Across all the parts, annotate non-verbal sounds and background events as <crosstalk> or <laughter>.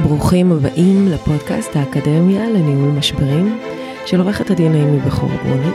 ברוכים הבאים לפודקאסט האקדמיה לניהול משברים של עורכת הדין אימי בכור ברוני.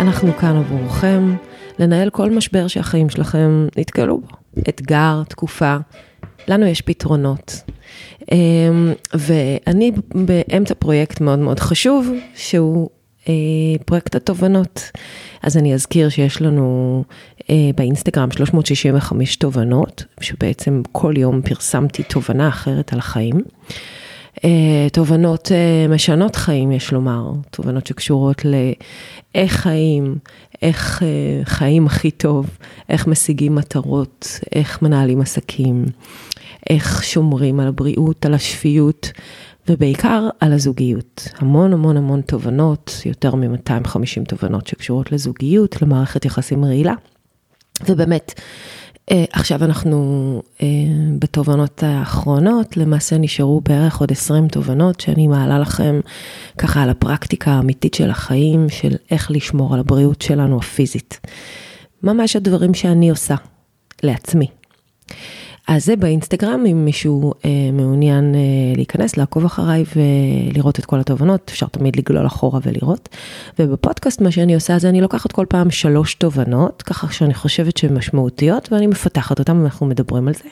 אנחנו כאן עבורכם לנהל כל משבר שהחיים שלכם נתקלו בו. אתגר, תקופה, לנו יש פתרונות. אמ, ואני באמצע פרויקט מאוד מאוד חשוב, שהוא אה, פרויקט התובנות. אז אני אזכיר שיש לנו אה, באינסטגרם 365 תובנות, שבעצם כל יום פרסמתי תובנה אחרת על החיים. אה, תובנות משנות חיים, יש לומר, תובנות שקשורות לאיך חיים, איך חיים הכי טוב, איך משיגים מטרות, איך מנהלים עסקים, איך שומרים על הבריאות, על השפיות. ובעיקר על הזוגיות. המון המון המון תובנות, יותר מ-250 תובנות שקשורות לזוגיות, למערכת יחסים רעילה. ובאמת, אה, עכשיו אנחנו אה, בתובנות האחרונות, למעשה נשארו בערך עוד 20 תובנות שאני מעלה לכם ככה על הפרקטיקה האמיתית של החיים, של איך לשמור על הבריאות שלנו הפיזית. ממש הדברים שאני עושה לעצמי. אז זה באינסטגרם, אם מישהו אה, מעוניין אה, להיכנס, לעקוב אחריי ולראות את כל התובנות, אפשר תמיד לגלול אחורה ולראות. ובפודקאסט מה שאני עושה זה אני לוקחת כל פעם שלוש תובנות, ככה שאני חושבת שהן משמעותיות, ואני מפתחת אותן ואנחנו מדברים על זה.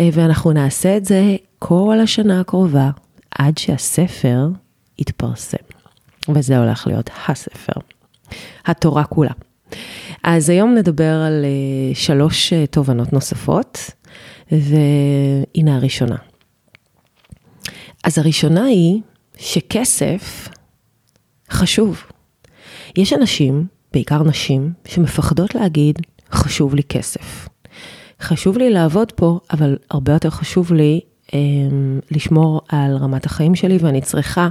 אה, ואנחנו נעשה את זה כל השנה הקרובה, עד שהספר יתפרסם. וזה הולך להיות הספר. התורה כולה. אז היום נדבר על uh, שלוש uh, תובנות נוספות. והנה הראשונה. אז הראשונה היא שכסף חשוב. יש אנשים, בעיקר נשים, שמפחדות להגיד, חשוב לי כסף. חשוב לי לעבוד פה, אבל הרבה יותר חשוב לי אה, לשמור על רמת החיים שלי, ואני צריכה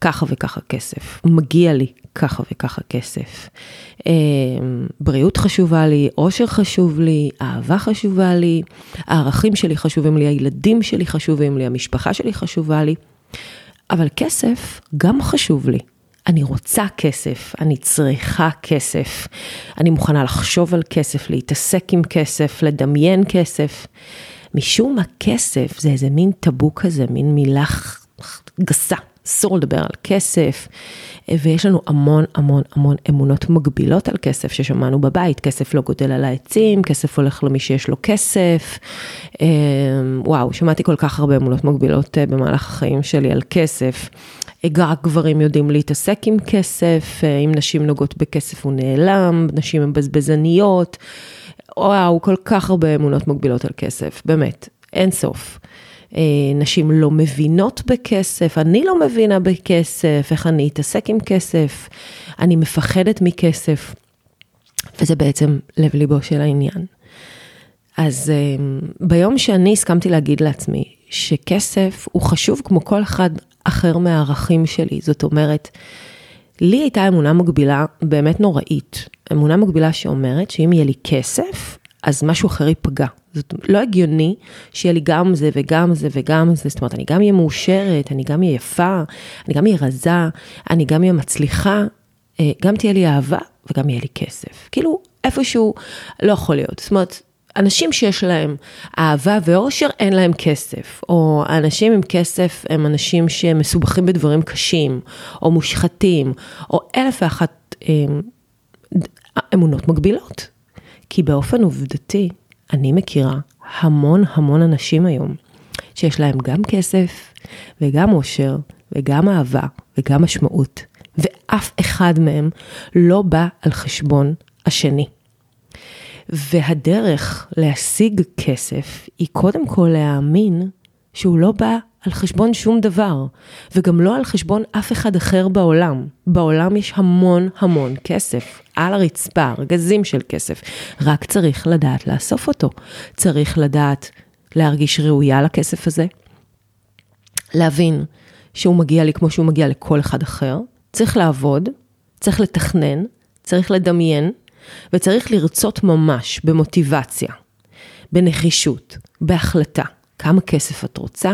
ככה וככה כסף. מגיע לי ככה וככה כסף. אמ, בריאות חשובה לי, אושר חשוב לי, אהבה חשובה לי, הערכים שלי חשובים לי, הילדים שלי חשובים לי, המשפחה שלי חשובה לי. אבל כסף גם חשוב לי. אני רוצה כסף, אני צריכה כסף, אני מוכנה לחשוב על כסף, להתעסק עם כסף, לדמיין כסף. משום מה כסף זה איזה מין טאבו כזה, מין מילה גסה. אסור לדבר על כסף, ויש לנו המון המון המון אמונות מגבילות על כסף ששמענו בבית, כסף לא גודל על העצים, כסף הולך למי שיש לו כסף. אמ, וואו, שמעתי כל כך הרבה אמונות מגבילות אה, במהלך החיים שלי על כסף. רק גברים יודעים להתעסק עם כסף, אה, אם נשים נוגעות בכסף הוא נעלם, נשים הן בזבזניות. וואו, כל כך הרבה אמונות מגבילות על כסף, באמת, אין סוף. אה, נשים לא מבינות בכסף, אני לא מבינה בכסף, איך אני אתעסק עם כסף, אני מפחדת מכסף. וזה בעצם לב ליבו של העניין. אז אה, ביום שאני הסכמתי להגיד לעצמי שכסף הוא חשוב כמו כל אחד אחר מהערכים שלי, זאת אומרת, לי הייתה אמונה מגבילה באמת נוראית. אמונה מגבילה שאומרת שאם יהיה לי כסף, אז משהו אחר ייפגע. זאת לא הגיוני שיהיה לי גם זה וגם זה וגם זה, זאת אומרת, אני גם אהיה מאושרת, אני גם אהיה יפה, אני גם אהיה רזה, אני גם אהיה מצליחה, אה, גם תהיה לי אהבה וגם יהיה לי כסף. כאילו, איפשהו לא יכול להיות. זאת אומרת, אנשים שיש להם אהבה ואושר, אין להם כסף. או אנשים עם כסף הם אנשים שמסובכים בדברים קשים, או מושחתים, או אלף ואחת אה, אמונות מגבילות. כי באופן עובדתי, אני מכירה המון המון אנשים היום, שיש להם גם כסף, וגם אושר, וגם אהבה, וגם משמעות, ואף אחד מהם לא בא על חשבון השני. והדרך להשיג כסף היא קודם כל להאמין שהוא לא בא על חשבון שום דבר, וגם לא על חשבון אף אחד אחר בעולם. בעולם יש המון המון כסף, על הרצפה, ארגזים של כסף, רק צריך לדעת לאסוף אותו. צריך לדעת להרגיש ראויה לכסף הזה, להבין שהוא מגיע לי כמו שהוא מגיע לכל אחד אחר, צריך לעבוד, צריך לתכנן, צריך לדמיין, וצריך לרצות ממש במוטיבציה, בנחישות, בהחלטה. כמה כסף את רוצה?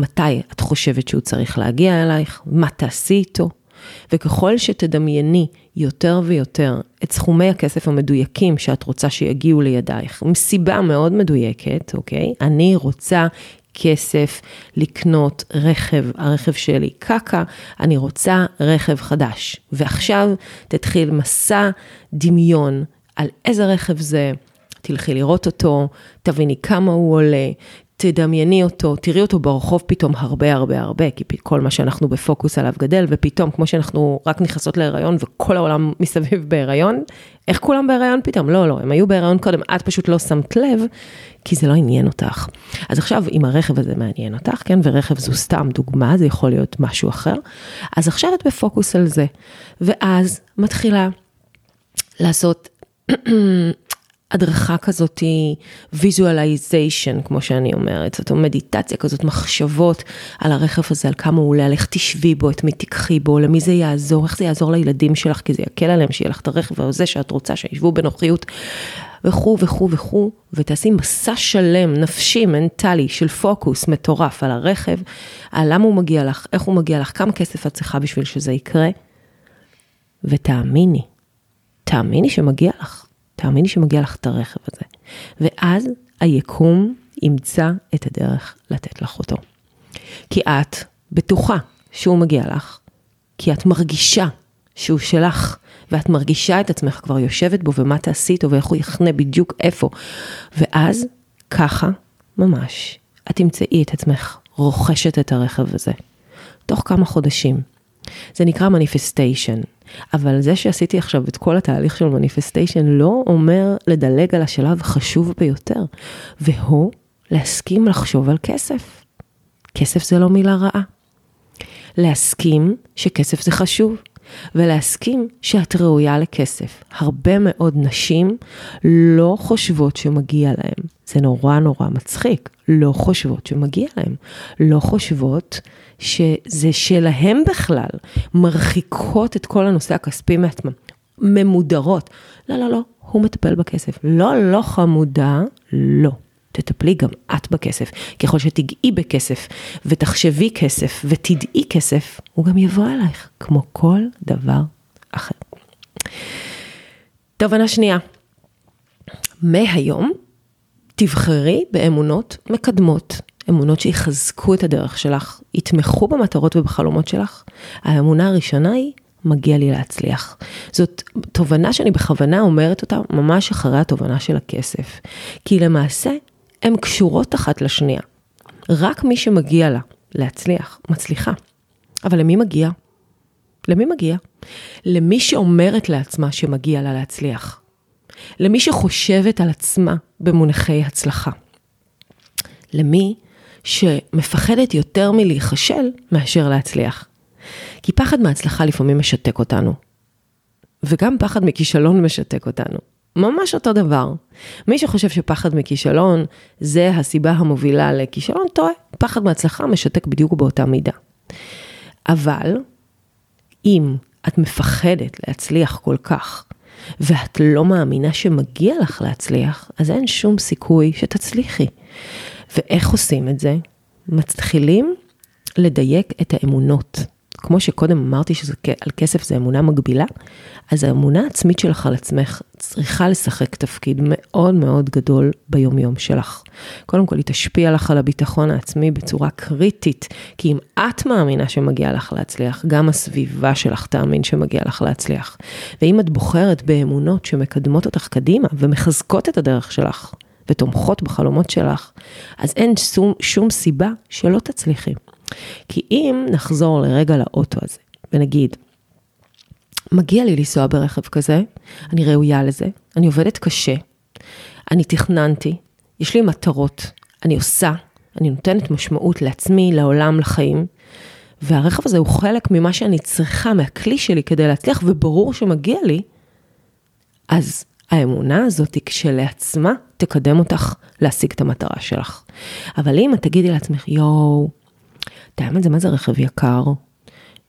מתי את חושבת שהוא צריך להגיע אלייך? מה תעשי איתו? וככל שתדמייני יותר ויותר את סכומי הכסף המדויקים שאת רוצה שיגיעו לידייך, מסיבה מאוד מדויקת, אוקיי? אני רוצה כסף לקנות רכב, הרכב שלי קקה, אני רוצה רכב חדש. ועכשיו תתחיל מסע דמיון על איזה רכב זה, תלכי לראות אותו, תביני כמה הוא עולה, תדמייני אותו, תראי אותו ברחוב פתאום הרבה הרבה הרבה, כי כל מה שאנחנו בפוקוס עליו גדל, ופתאום כמו שאנחנו רק נכנסות להיריון וכל העולם <laughs> מסביב בהיריון, איך כולם בהיריון פתאום? לא, לא, הם היו בהיריון קודם, את פשוט לא שמת לב, כי זה לא עניין אותך. אז עכשיו, אם הרכב הזה מעניין אותך, כן, ורכב זו סתם דוגמה, זה יכול להיות משהו אחר, אז עכשיו את בפוקוס על זה, ואז מתחילה לעשות <clears throat> הדרכה כזאת, visualization, כמו שאני אומרת, זאת אומרת, מדיטציה כזאת, מחשבות על הרכב הזה, על כמה הוא עולה, על איך תשבי בו, את מי תיקחי בו, למי זה יעזור, איך זה יעזור לילדים שלך, כי זה יקל עליהם, שיהיה לך את הרכב הזה שאת רוצה, שישבו בנוחיות, וכו' וכו' וכו', ותעשי מסע שלם, נפשי, מנטלי, של פוקוס מטורף על הרכב, על למה הוא מגיע לך, איך הוא מגיע לך, כמה כסף את צריכה בשביל שזה יקרה, ותאמיני, תאמיני שמגיע לך. תאמיני שמגיע לך את הרכב הזה. ואז היקום ימצא את הדרך לתת לך אותו. כי את בטוחה שהוא מגיע לך, כי את מרגישה שהוא שלך, ואת מרגישה את עצמך כבר יושבת בו, ומה תעשי איתו, ואיך הוא יחנה בדיוק איפה. ואז, ככה, ממש, את תמצאי את עצמך רוכשת את הרכב הזה. תוך כמה חודשים. זה נקרא מניפסטיישן. אבל זה שעשיתי עכשיו את כל התהליך של מניפסטיישן לא אומר לדלג על השלב החשוב ביותר, והוא להסכים לחשוב על כסף. כסף זה לא מילה רעה. להסכים שכסף זה חשוב, ולהסכים שאת ראויה לכסף. הרבה מאוד נשים לא חושבות שמגיע להם. זה נורא נורא מצחיק. לא חושבות שמגיע להם. לא חושבות שזה שלהם בכלל, מרחיקות את כל הנושא הכספי מעצמם, ממודרות. לא, לא, לא, הוא מטפל בכסף. לא, לא חמודה, לא. תטפלי גם את בכסף. ככל שתגעי בכסף ותחשבי כסף ותדעי כסף, הוא גם יבוא אלייך, כמו כל דבר אחר. תובנה שנייה, מהיום תבחרי באמונות מקדמות. אמונות שיחזקו את הדרך שלך, יתמכו במטרות ובחלומות שלך. האמונה הראשונה היא, מגיע לי להצליח. זאת תובנה שאני בכוונה אומרת אותה ממש אחרי התובנה של הכסף. כי למעשה, הן קשורות אחת לשנייה. רק מי שמגיע לה להצליח, מצליחה. אבל למי מגיע? למי מגיע? למי שאומרת לעצמה שמגיע לה להצליח. למי שחושבת על עצמה במונחי הצלחה. למי שמפחדת יותר מלהיכשל מאשר להצליח. כי פחד מהצלחה לפעמים משתק אותנו. וגם פחד מכישלון משתק אותנו. ממש אותו דבר. מי שחושב שפחד מכישלון זה הסיבה המובילה לכישלון, טועה. פחד מהצלחה משתק בדיוק באותה מידה. אבל אם את מפחדת להצליח כל כך, ואת לא מאמינה שמגיע לך להצליח, אז אין שום סיכוי שתצליחי. ואיך עושים את זה? מתחילים לדייק את האמונות. כמו שקודם אמרתי שעל כסף זה אמונה מגבילה, אז האמונה העצמית שלך על עצמך צריכה לשחק תפקיד מאוד מאוד גדול ביומיום שלך. קודם כל, היא תשפיע לך על הביטחון העצמי בצורה קריטית, כי אם את מאמינה שמגיע לך להצליח, גם הסביבה שלך תאמין שמגיע לך להצליח. ואם את בוחרת באמונות שמקדמות אותך קדימה ומחזקות את הדרך שלך, ותומכות בחלומות שלך, אז אין שום, שום סיבה שלא תצליחי. כי אם נחזור לרגע לאוטו הזה, ונגיד, מגיע לי לנסוע ברכב כזה, אני ראויה לזה, אני עובדת קשה, אני תכננתי, יש לי מטרות, אני עושה, אני נותנת משמעות לעצמי, לעולם, לחיים, והרכב הזה הוא חלק ממה שאני צריכה, מהכלי שלי כדי להצליח, וברור שמגיע לי, אז האמונה הזאת כשלעצמה תקדם אותך להשיג את המטרה שלך. אבל אם את תגידי לעצמך, יואו, האמת זה מה זה רכב יקר?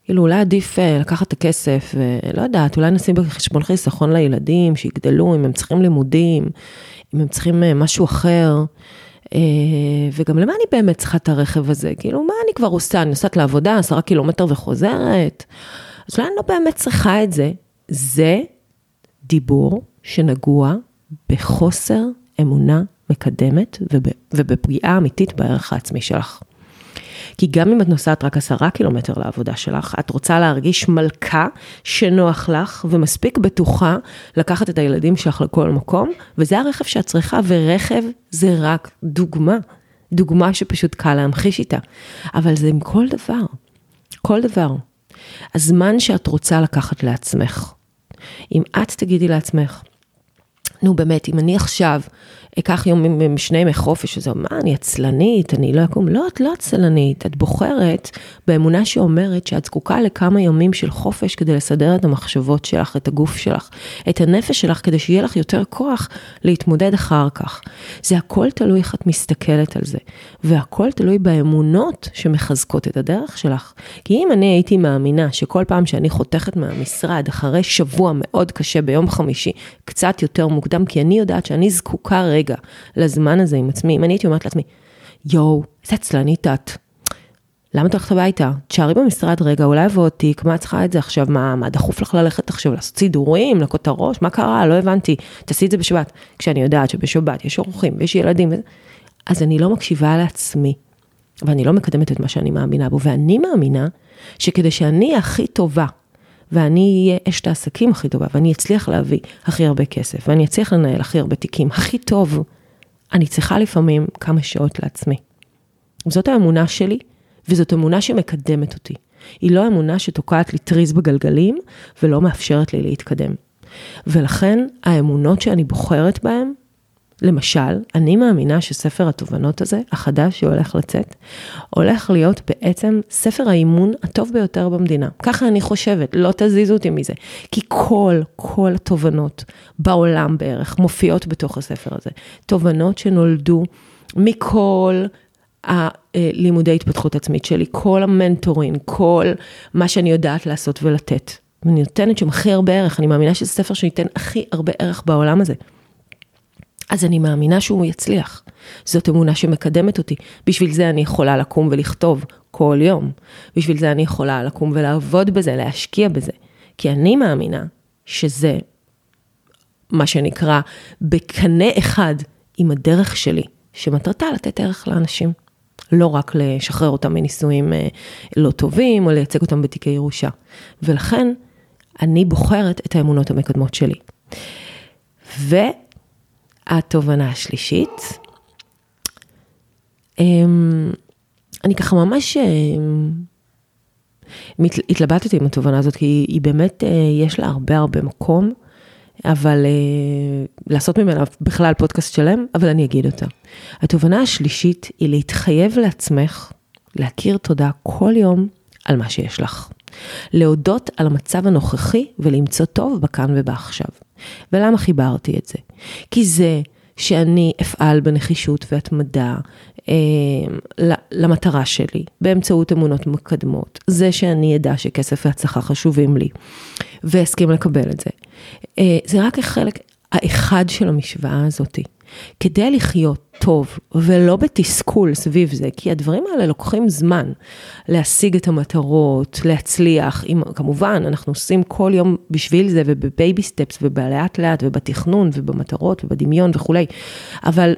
כאילו אולי עדיף אה, לקחת את הכסף, ולא יודעת, אולי נשים בחשבון חיסכון לילדים, שיגדלו, אם הם צריכים לימודים, אם הם צריכים אה, משהו אחר. אה, וגם למה אני באמת צריכה את הרכב הזה? כאילו, מה אני כבר עושה? אני נוסעת לעבודה, עשרה קילומטר וחוזרת? אז אולי אני לא באמת צריכה את זה. זה דיבור שנגוע בחוסר אמונה מקדמת ובפגיעה אמיתית בערך העצמי שלך. כי גם אם את נוסעת רק עשרה קילומטר לעבודה שלך, את רוצה להרגיש מלכה שנוח לך ומספיק בטוחה לקחת את הילדים שלך לכל מקום, וזה הרכב שאת צריכה, ורכב זה רק דוגמה, דוגמה שפשוט קל להמחיש איתה. אבל זה עם כל דבר, כל דבר. הזמן שאת רוצה לקחת לעצמך, אם את תגידי לעצמך, נו באמת, אם אני עכשיו אקח יום שני ימי חופש, אז מה, אני עצלנית, אני לא אקום, לא, את לא עצלנית, את בוחרת באמונה שאומרת שאת זקוקה לכמה ימים של חופש כדי לסדר את המחשבות שלך, את הגוף שלך, את הנפש שלך, כדי שיהיה לך יותר כוח להתמודד אחר כך. זה הכל תלוי איך את מסתכלת על זה, והכל תלוי באמונות שמחזקות את הדרך שלך. כי אם אני הייתי מאמינה שכל פעם שאני חותכת מהמשרד, אחרי שבוע מאוד קשה ביום חמישי, קצת יותר מוקדם, כי אני יודעת שאני זקוקה רגע לזמן הזה עם עצמי, אם אני הייתי אומרת לעצמי, יואו, איזה עצלנית את. למה את הולכת הביתה? תשארי במשרד רגע, אולי אבוא תיק, מה את צריכה את זה עכשיו? מה, מה דחוף לך ללכת עכשיו לעשות סידורים, לנקות את הראש? מה קרה? לא הבנתי. תעשי את זה בשבת. כשאני יודעת שבשבת יש אורחים ויש ילדים, אז אני לא מקשיבה לעצמי, ואני לא מקדמת את מה שאני מאמינה בו, ואני מאמינה שכדי שאני הכי טובה ואני אהיה אשת העסקים הכי טובה, ואני אצליח להביא הכי הרבה כסף, ואני אצליח לנהל הכי הרבה תיקים, הכי טוב, אני צריכה לפעמים כמה שעות לעצמי. זאת האמונה שלי, וזאת אמונה שמקדמת אותי. היא לא אמונה שתוקעת לי טריז בגלגלים, ולא מאפשרת לי להתקדם. ולכן האמונות שאני בוחרת בהן, למשל, אני מאמינה שספר התובנות הזה, החדש שהולך לצאת, הולך להיות בעצם ספר האימון הטוב ביותר במדינה. ככה אני חושבת, לא תזיזו אותי מזה. כי כל, כל התובנות בעולם בערך מופיעות בתוך הספר הזה. תובנות שנולדו מכל הלימודי התפתחות עצמית שלי, כל המנטורים, כל מה שאני יודעת לעשות ולתת. אני נותנת שם הכי הרבה ערך, אני מאמינה שזה ספר שייתן הכי הרבה ערך בעולם הזה. אז אני מאמינה שהוא יצליח. זאת אמונה שמקדמת אותי. בשביל זה אני יכולה לקום ולכתוב כל יום. בשביל זה אני יכולה לקום ולעבוד בזה, להשקיע בזה. כי אני מאמינה שזה מה שנקרא בקנה אחד עם הדרך שלי, שמטרתה לתת ערך לאנשים. לא רק לשחרר אותם מנישואים אה, לא טובים, או לייצג אותם בתיקי ירושה. ולכן, אני בוחרת את האמונות המקדמות שלי. ו... התובנה השלישית. אמ, אני ככה ממש אמ, התלבטתי עם התובנה הזאת, כי היא באמת, אה, יש לה הרבה הרבה מקום, אבל אה, לעשות ממנה בכלל פודקאסט שלם, אבל אני אגיד אותה. התובנה השלישית היא להתחייב לעצמך, להכיר תודה כל יום על מה שיש לך. להודות על המצב הנוכחי ולמצוא טוב בכאן ובעכשיו. ולמה חיברתי את זה? כי זה שאני אפעל בנחישות והתמדה אה, למטרה שלי, באמצעות אמונות מקדמות. זה שאני אדע שכסף והצלחה חשובים לי, ואסכים לקבל את זה. אה, זה רק החלק האחד של המשוואה הזאתי. כדי לחיות טוב ולא בתסכול סביב זה, כי הדברים האלה לוקחים זמן להשיג את המטרות, להצליח, אם, כמובן, אנחנו עושים כל יום בשביל זה ובבייבי סטפס ובלאט לאט ובתכנון ובמטרות ובדמיון וכולי, אבל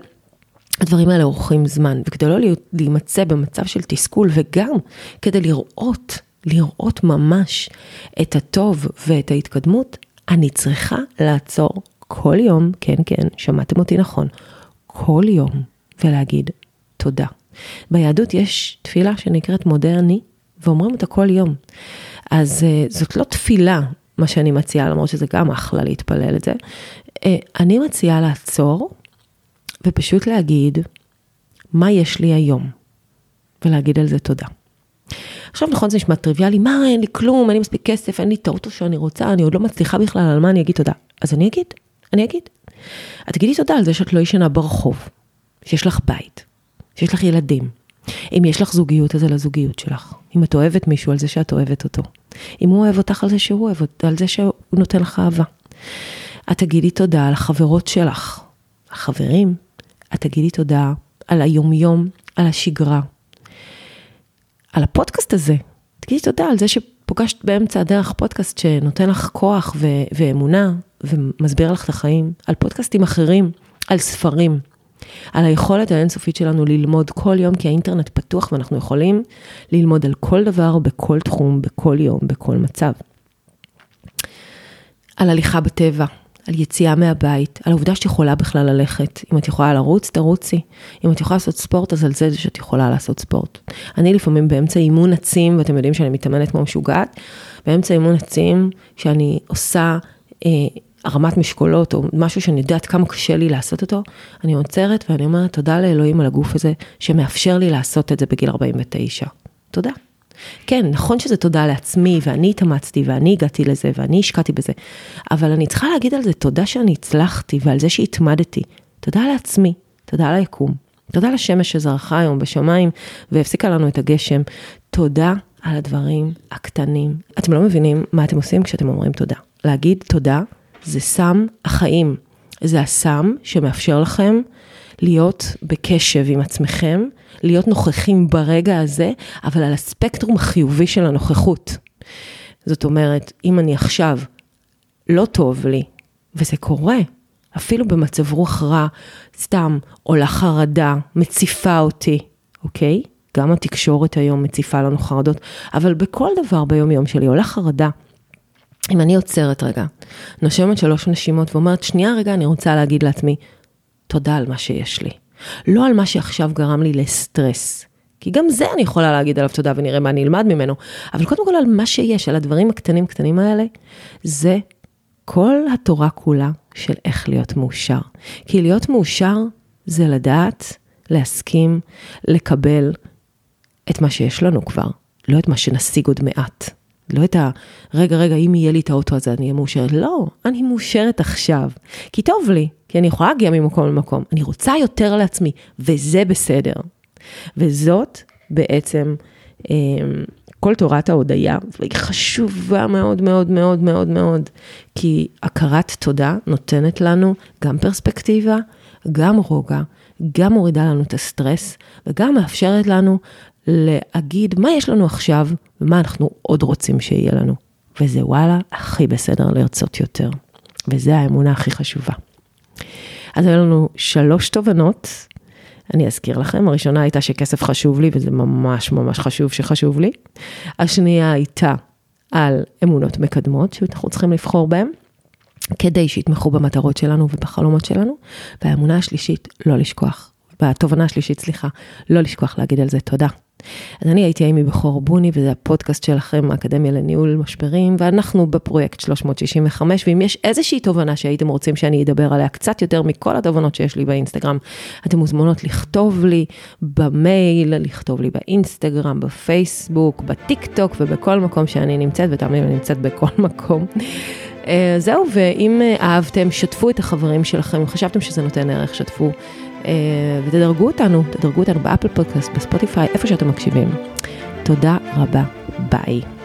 הדברים האלה אורחים זמן, וכדי לא להימצא במצב של תסכול וגם כדי לראות, לראות ממש את הטוב ואת ההתקדמות, אני צריכה לעצור כל יום, כן, כן, שמעתם אותי נכון, כל יום, ולהגיד תודה. ביהדות יש תפילה שנקראת מודה אני, ואומרים אותה כל יום. אז uh, זאת לא תפילה, מה שאני מציעה, למרות שזה גם אחלה להתפלל את זה. Uh, אני מציעה לעצור, ופשוט להגיד, מה יש לי היום? ולהגיד על זה תודה. עכשיו נכון זה נשמע טריוויאלי, מה אין לי כלום, אין לי מספיק כסף, אין לי את האוטו שאני רוצה, אני עוד לא מצליחה בכלל, על מה אני אגיד תודה? אז אני אגיד, אני אגיד. את תגידי תודה על זה שאת לא ישנה ברחוב, שיש לך בית, שיש לך ילדים, אם יש לך זוגיות, אז על הזוגיות שלך. אם את אוהבת מישהו, על זה שאת אוהבת אותו. אם הוא אוהב אותך, על זה שהוא אוהב, על זה שהוא נותן לך אהבה. את תגידי תודה על החברות שלך, החברים. את תגידי תודה על היומיום, על השגרה. על הפודקאסט הזה. תגידי תודה על זה שפוגשת באמצע הדרך פודקאסט שנותן לך כוח ו- ואמונה ומסביר לך את החיים. על פודקאסטים אחרים, על ספרים. על היכולת האינסופית שלנו ללמוד כל יום, כי האינטרנט פתוח ואנחנו יכולים ללמוד על כל דבר, בכל תחום, בכל יום, בכל מצב. על הליכה בטבע, על יציאה מהבית, על העובדה שאת יכולה בכלל ללכת. אם את יכולה לרוץ, תרוצי. אם את יכולה לעשות ספורט, אז על זה שאת יכולה לעשות ספורט. אני לפעמים באמצע אימון עצים, ואתם יודעים שאני מתאמנת כמו משוגעת, באמצע אימון עצים, שאני עושה אה, הרמת משקולות, או משהו שאני יודעת כמה קשה לי לעשות אותו, אני עוצרת ואני אומרת תודה לאלוהים על הגוף הזה, שמאפשר לי לעשות את זה בגיל 49. תודה. כן, נכון שזה תודה לעצמי, ואני התאמצתי, ואני הגעתי לזה, ואני השקעתי בזה, אבל אני צריכה להגיד על זה תודה שאני הצלחתי, ועל זה שהתמדתי. תודה לעצמי, תודה על היקום, תודה לשמש שזרחה היום בשמיים, והפסיקה לנו את הגשם. תודה על הדברים הקטנים. אתם לא מבינים מה אתם עושים כשאתם אומרים תודה. להגיד תודה זה סם החיים. זה הסם שמאפשר לכם להיות בקשב עם עצמכם, להיות נוכחים ברגע הזה, אבל על הספקטרום החיובי של הנוכחות. זאת אומרת, אם אני עכשיו לא טוב לי, וזה קורה, אפילו במצב רוח רע, סתם עולה חרדה, מציפה אותי, אוקיי? גם התקשורת היום מציפה לנו חרדות, אבל בכל דבר ביום יום שלי עולה חרדה. אם אני עוצרת רגע, נושמת שלוש נשימות ואומרת, שנייה רגע, אני רוצה להגיד לעצמי, תודה על מה שיש לי. לא על מה שעכשיו גרם לי לסטרס. כי גם זה אני יכולה להגיד עליו תודה ונראה מה אני אלמד ממנו, אבל קודם כל על מה שיש, על הדברים הקטנים קטנים האלה, זה כל התורה כולה של איך להיות מאושר. כי להיות מאושר זה לדעת, להסכים, לקבל את מה שיש לנו כבר, לא את מה שנשיג עוד מעט. לא את ה... רגע, רגע, אם יהיה לי את האוטו הזה, אני אהיה מאושרת. לא, אני מאושרת עכשיו. כי טוב לי, כי אני יכולה להגיע ממקום למקום. אני רוצה יותר לעצמי, וזה בסדר. וזאת בעצם אה, כל תורת ההודיה, והיא חשובה מאוד מאוד מאוד מאוד מאוד, כי הכרת תודה נותנת לנו גם פרספקטיבה, גם רוגע, גם מורידה לנו את הסטרס, וגם מאפשרת לנו להגיד מה יש לנו עכשיו ומה אנחנו עוד רוצים שיהיה לנו. וזה וואלה, הכי בסדר לרצות יותר. וזה האמונה הכי חשובה. אז היו לנו שלוש תובנות, אני אזכיר לכם, הראשונה הייתה שכסף חשוב לי, וזה ממש ממש חשוב שחשוב לי. השנייה הייתה על אמונות מקדמות, שאנחנו צריכים לבחור בהן, כדי שיתמכו במטרות שלנו ובחלומות שלנו. והאמונה השלישית, לא לשכוח. והתובנה השלישית, סליחה, לא לשכוח להגיד על זה תודה. אז אני הייתי אימי בכור בוני, וזה הפודקאסט שלכם, האקדמיה לניהול משברים, ואנחנו בפרויקט 365, ואם יש איזושהי תובנה שהייתם רוצים שאני אדבר עליה קצת יותר מכל התובנות שיש לי באינסטגרם, אתם מוזמנות לכתוב לי במייל, לכתוב לי באינסטגרם, בפייסבוק, בטיק טוק ובכל מקום שאני נמצאת, ותאמינו, אני נמצאת בכל <laughs> מקום. אה, זהו, ואם אה, אהבתם, שתפו את החברים שלכם, אם חשבתם שזה נותן ערך, שתפו. אה, ותדרגו אותנו, תדרגו אותנו באפל פודקאסט, בספוטיפיי, איפה שאתם מקשיבים. תודה רבה, ביי.